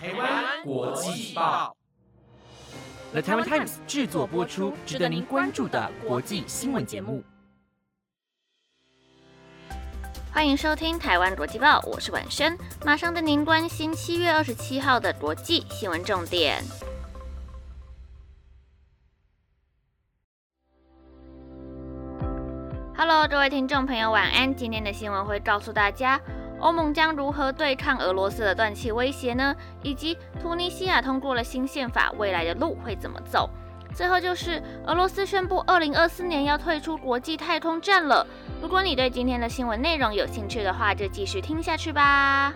台湾国际报，The Taiwan Times 制作播出，值得您关注的国际新闻节目。欢迎收听台湾国际报，我是婉萱，马上带您关心七月二十七号的国际新闻重点。Hello，各位听众朋友，晚安。今天的新闻会告诉大家，欧盟将如何对抗俄罗斯的断气威胁呢？以及突尼西亚通过了新宪法，未来的路会怎么走？最后就是俄罗斯宣布，二零二四年要退出国际太空站了。如果你对今天的新闻内容有兴趣的话，就继续听下去吧。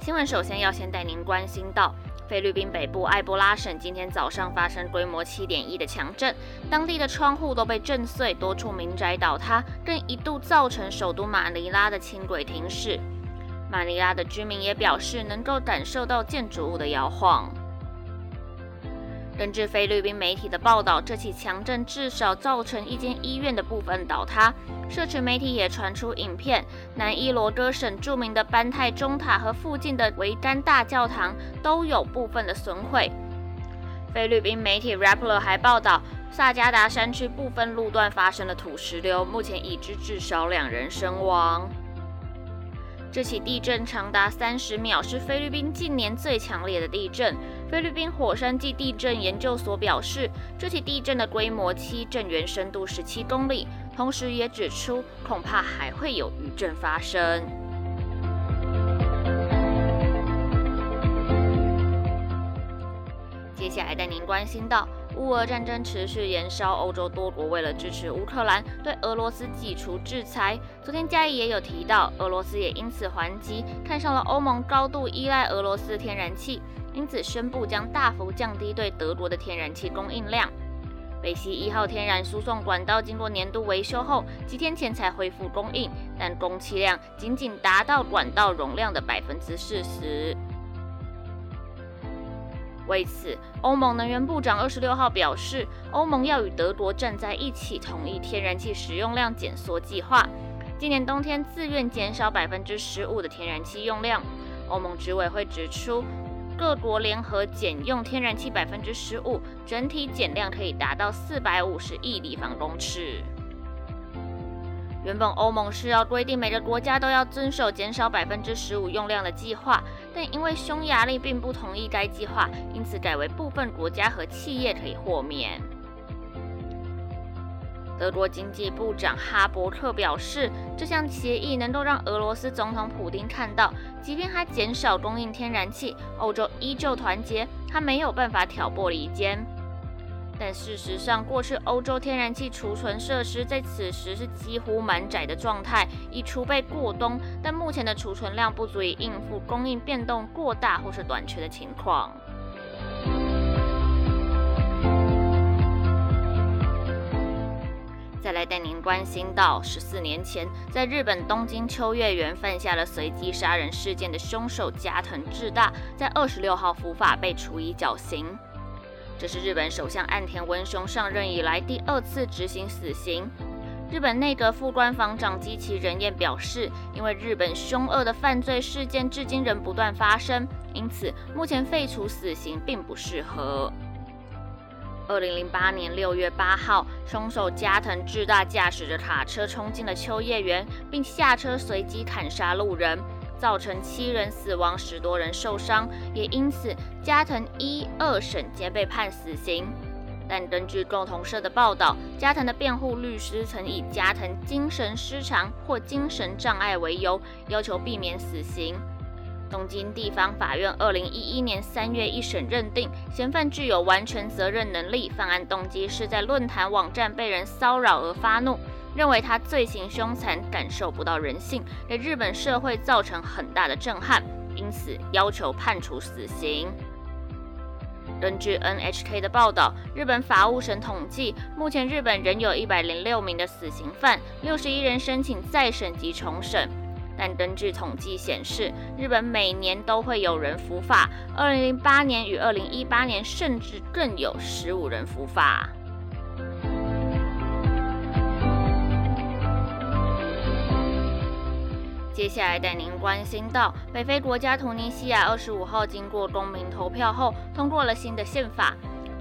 新闻首先要先带您关心到。菲律宾北部埃博拉省今天早上发生规模7.1的强震，当地的窗户都被震碎，多处民宅倒塌，更一度造成首都马尼拉的轻轨停驶。马尼拉的居民也表示能够感受到建筑物的摇晃。根据菲律宾媒体的报道，这起强震至少造成一间医院的部分倒塌。社群媒体也传出影片，南伊罗哥省著名的班泰中塔和附近的维甘大教堂都有部分的损毁。菲律宾媒体 Rappler 还报道，萨加达山区部分路段发生了土石流，目前已知至少两人身亡。这起地震长达三十秒，是菲律宾近年最强烈的地震。菲律宾火山暨地震研究所表示，这起地震的规模七，震源深度十七公里，同时也指出恐怕还会有余震发生。接下来带您关心到。乌俄战争持续延烧，欧洲多国为了支持乌克兰，对俄罗斯解除制裁。昨天嘉义也有提到，俄罗斯也因此还击，看上了欧盟高度依赖俄罗斯天然气，因此宣布将大幅降低对德国的天然气供应量。北溪一号天然输送管道经过年度维修后，几天前才恢复供应，但供气量仅仅达到管道容量的百分之四十。为此，欧盟能源部长二十六号表示，欧盟要与德国站在一起，同意天然气使用量减缩计划。今年冬天自愿减少百分之十五的天然气用量。欧盟执委会指出，各国联合减用天然气百分之十五，整体减量可以达到四百五十亿立方公尺。原本欧盟是要规定每个国家都要遵守减少百分之十五用量的计划，但因为匈牙利并不同意该计划，因此改为部分国家和企业可以豁免。德国经济部长哈伯特表示，这项协议能够让俄罗斯总统普京看到，即便他减少供应天然气，欧洲依旧团结，他没有办法挑拨离间。但事实上，过去欧洲天然气储存设施在此时是几乎满载的状态，以储备过冬。但目前的储存量不足以应付供应变动过大或是短缺的情况。再来带您关心到，十四年前在日本东京秋叶原犯下了随机杀人事件的凶手加藤智大，在二十六号伏法被处以绞刑。这是日本首相岸田文雄上任以来第二次执行死刑。日本内阁副官房长吉崎仁彦表示，因为日本凶恶的犯罪事件至今仍不断发生，因此目前废除死刑并不适合。二零零八年六月八号，凶手加藤智大驾驶着卡车冲进了秋叶原，并下车随机砍杀路人。造成七人死亡，十多人受伤，也因此加藤一二审皆被判死刑。但根据共同社的报道，加藤的辩护律师曾以加藤精神失常或精神障碍为由，要求避免死刑。东京地方法院二零一一年三月一审认定，嫌犯具有完全责任能力，犯案动机是在论坛网站被人骚扰而发怒。认为他罪行凶残，感受不到人性，给日本社会造成很大的震撼，因此要求判处死刑。根据 NHK 的报道，日本法务省统计，目前日本仍有一百零六名的死刑犯，六十一人申请再审及重审。但根据统计显示，日本每年都会有人伏法，二零零八年与二零一八年甚至更有十五人伏法。接下来带您关心到，北非国家突尼西亚二十五号经过公民投票后，通过了新的宪法。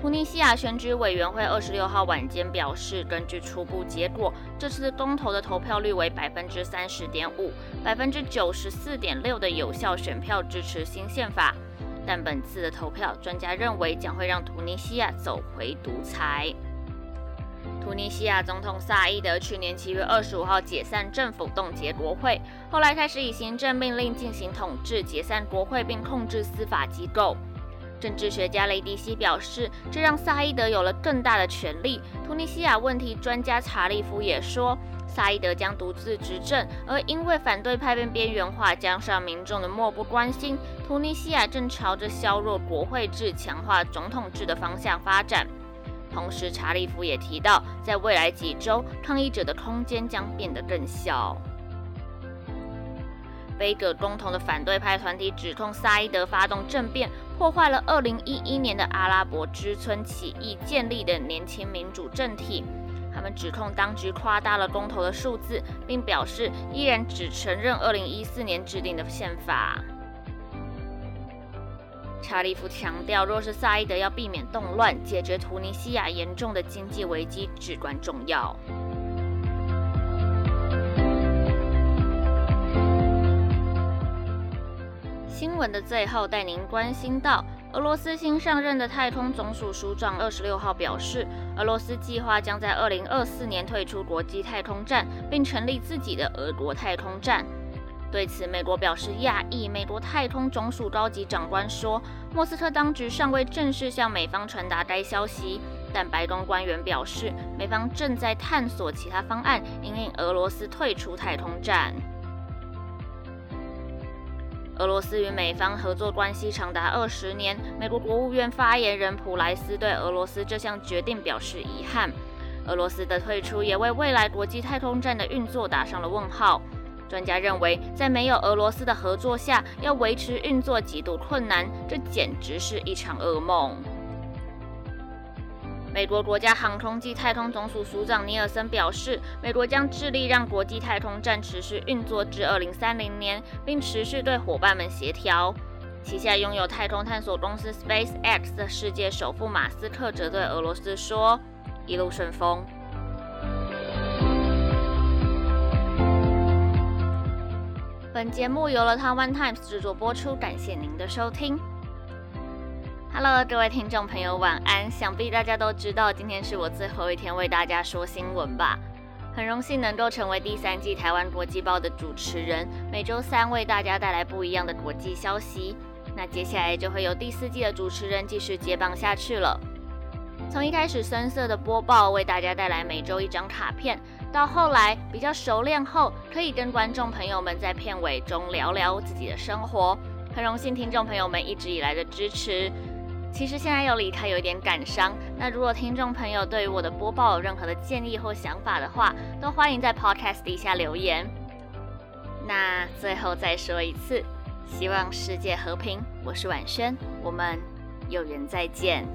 突尼西亚选举委员会二十六号晚间表示，根据初步结果，这次公投的投票率为百分之三十点五，百分之九十四点六的有效选票支持新宪法。但本次的投票，专家认为将会让突尼西亚走回独裁。突尼西亚总统萨伊德去年七月二十五号解散政府，冻结国会，后来开始以行政命令进行统治，解散国会并控制司法机构。政治学家雷迪西表示，这让萨伊德有了更大的权力。突尼西亚问题专家查利夫也说，萨伊德将独自执政，而因为反对派被边缘化，加上民众的漠不关心，突尼西亚正朝着削弱国会制、强化总统制的方向发展。同时，查理夫也提到，在未来几周，抗议者的空间将变得更小。贝格共同的反对派团体指控萨伊德发动政变，破坏了2011年的阿拉伯之春起义建立的年轻民主政体。他们指控当局夸大了公投的数字，并表示依然只承认2014年制定的宪法。查理夫强调，若是萨伊德要避免动乱，解决突尼西亚严重的经济危机至关重要。新闻的最后，带您关心到，俄罗斯新上任的太空总署署长二十六号表示，俄罗斯计划将在二零二四年退出国际太空站，并成立自己的俄国太空站。对此，美国表示讶异。美国太空总署高级长官说，莫斯科当局尚未正式向美方传达该消息，但白宫官员表示，美方正在探索其他方案，引领俄罗斯退出太空站。俄罗斯与美方合作关系长达二十年，美国国务院发言人普莱斯对俄罗斯这项决定表示遗憾。俄罗斯的退出也为未来国际太空站的运作打上了问号。专家认为，在没有俄罗斯的合作下，要维持运作极度困难，这简直是一场噩梦。美国国家航空暨太空总署署长尼尔森表示，美国将致力让国际太空站持续运作至二零三零年，并持续对伙伴们协调。旗下拥有太空探索公司 SpaceX 的世界首富马斯克则对俄罗斯说：“一路顺风。”本节目由了 Taiwan Times 制作播出，感谢您的收听。Hello，各位听众朋友，晚安。想必大家都知道，今天是我最后一天为大家说新闻吧。很荣幸能够成为第三季台湾国际报的主持人，每周三为大家带来不一样的国际消息。那接下来就会有第四季的主持人继续接棒下去了。从一开始深色的播报，为大家带来每周一张卡片。到后来比较熟练后，可以跟观众朋友们在片尾中聊聊自己的生活。很荣幸听众朋友们一直以来的支持。其实现在要离开有一点感伤。那如果听众朋友对于我的播报有任何的建议或想法的话，都欢迎在 Podcast 底下留言。那最后再说一次，希望世界和平。我是婉萱，我们有缘再见。